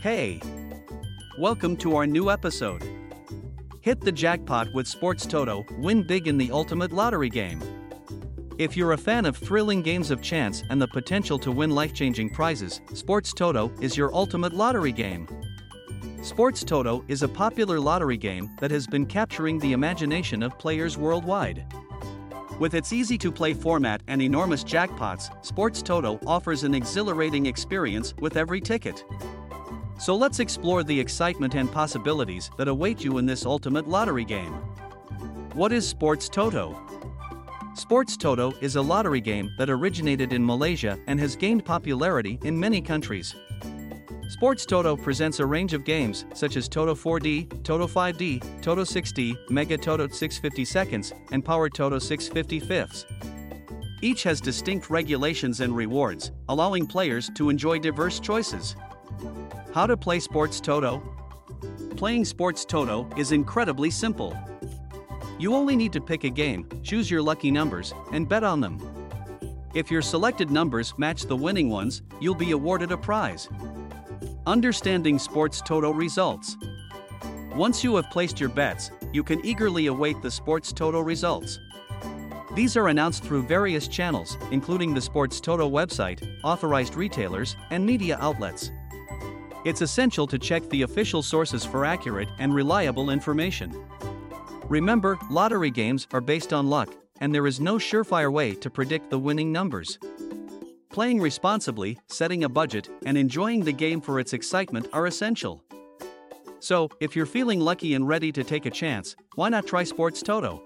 Hey! Welcome to our new episode. Hit the jackpot with Sports Toto, win big in the ultimate lottery game. If you're a fan of thrilling games of chance and the potential to win life changing prizes, Sports Toto is your ultimate lottery game. Sports Toto is a popular lottery game that has been capturing the imagination of players worldwide. With its easy to play format and enormous jackpots, Sports Toto offers an exhilarating experience with every ticket. So let's explore the excitement and possibilities that await you in this ultimate lottery game. What is Sports Toto? Sports Toto is a lottery game that originated in Malaysia and has gained popularity in many countries. Sports Toto presents a range of games such as Toto 4D, Toto 5D, Toto 6D, Mega Toto 650 seconds, and Power Toto 650 fifths. Each has distinct regulations and rewards, allowing players to enjoy diverse choices. How to play Sports Toto? Playing Sports Toto is incredibly simple. You only need to pick a game, choose your lucky numbers, and bet on them. If your selected numbers match the winning ones, you'll be awarded a prize. Understanding Sports Toto results. Once you have placed your bets, you can eagerly await the Sports Toto results. These are announced through various channels, including the Sports Toto website, authorized retailers, and media outlets. It's essential to check the official sources for accurate and reliable information. Remember, lottery games are based on luck, and there is no surefire way to predict the winning numbers. Playing responsibly, setting a budget, and enjoying the game for its excitement are essential. So, if you're feeling lucky and ready to take a chance, why not try Sports Toto?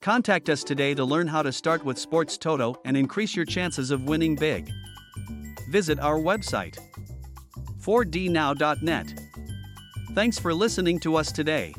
Contact us today to learn how to start with Sports Toto and increase your chances of winning big. Visit our website 4dnow.net. Thanks for listening to us today.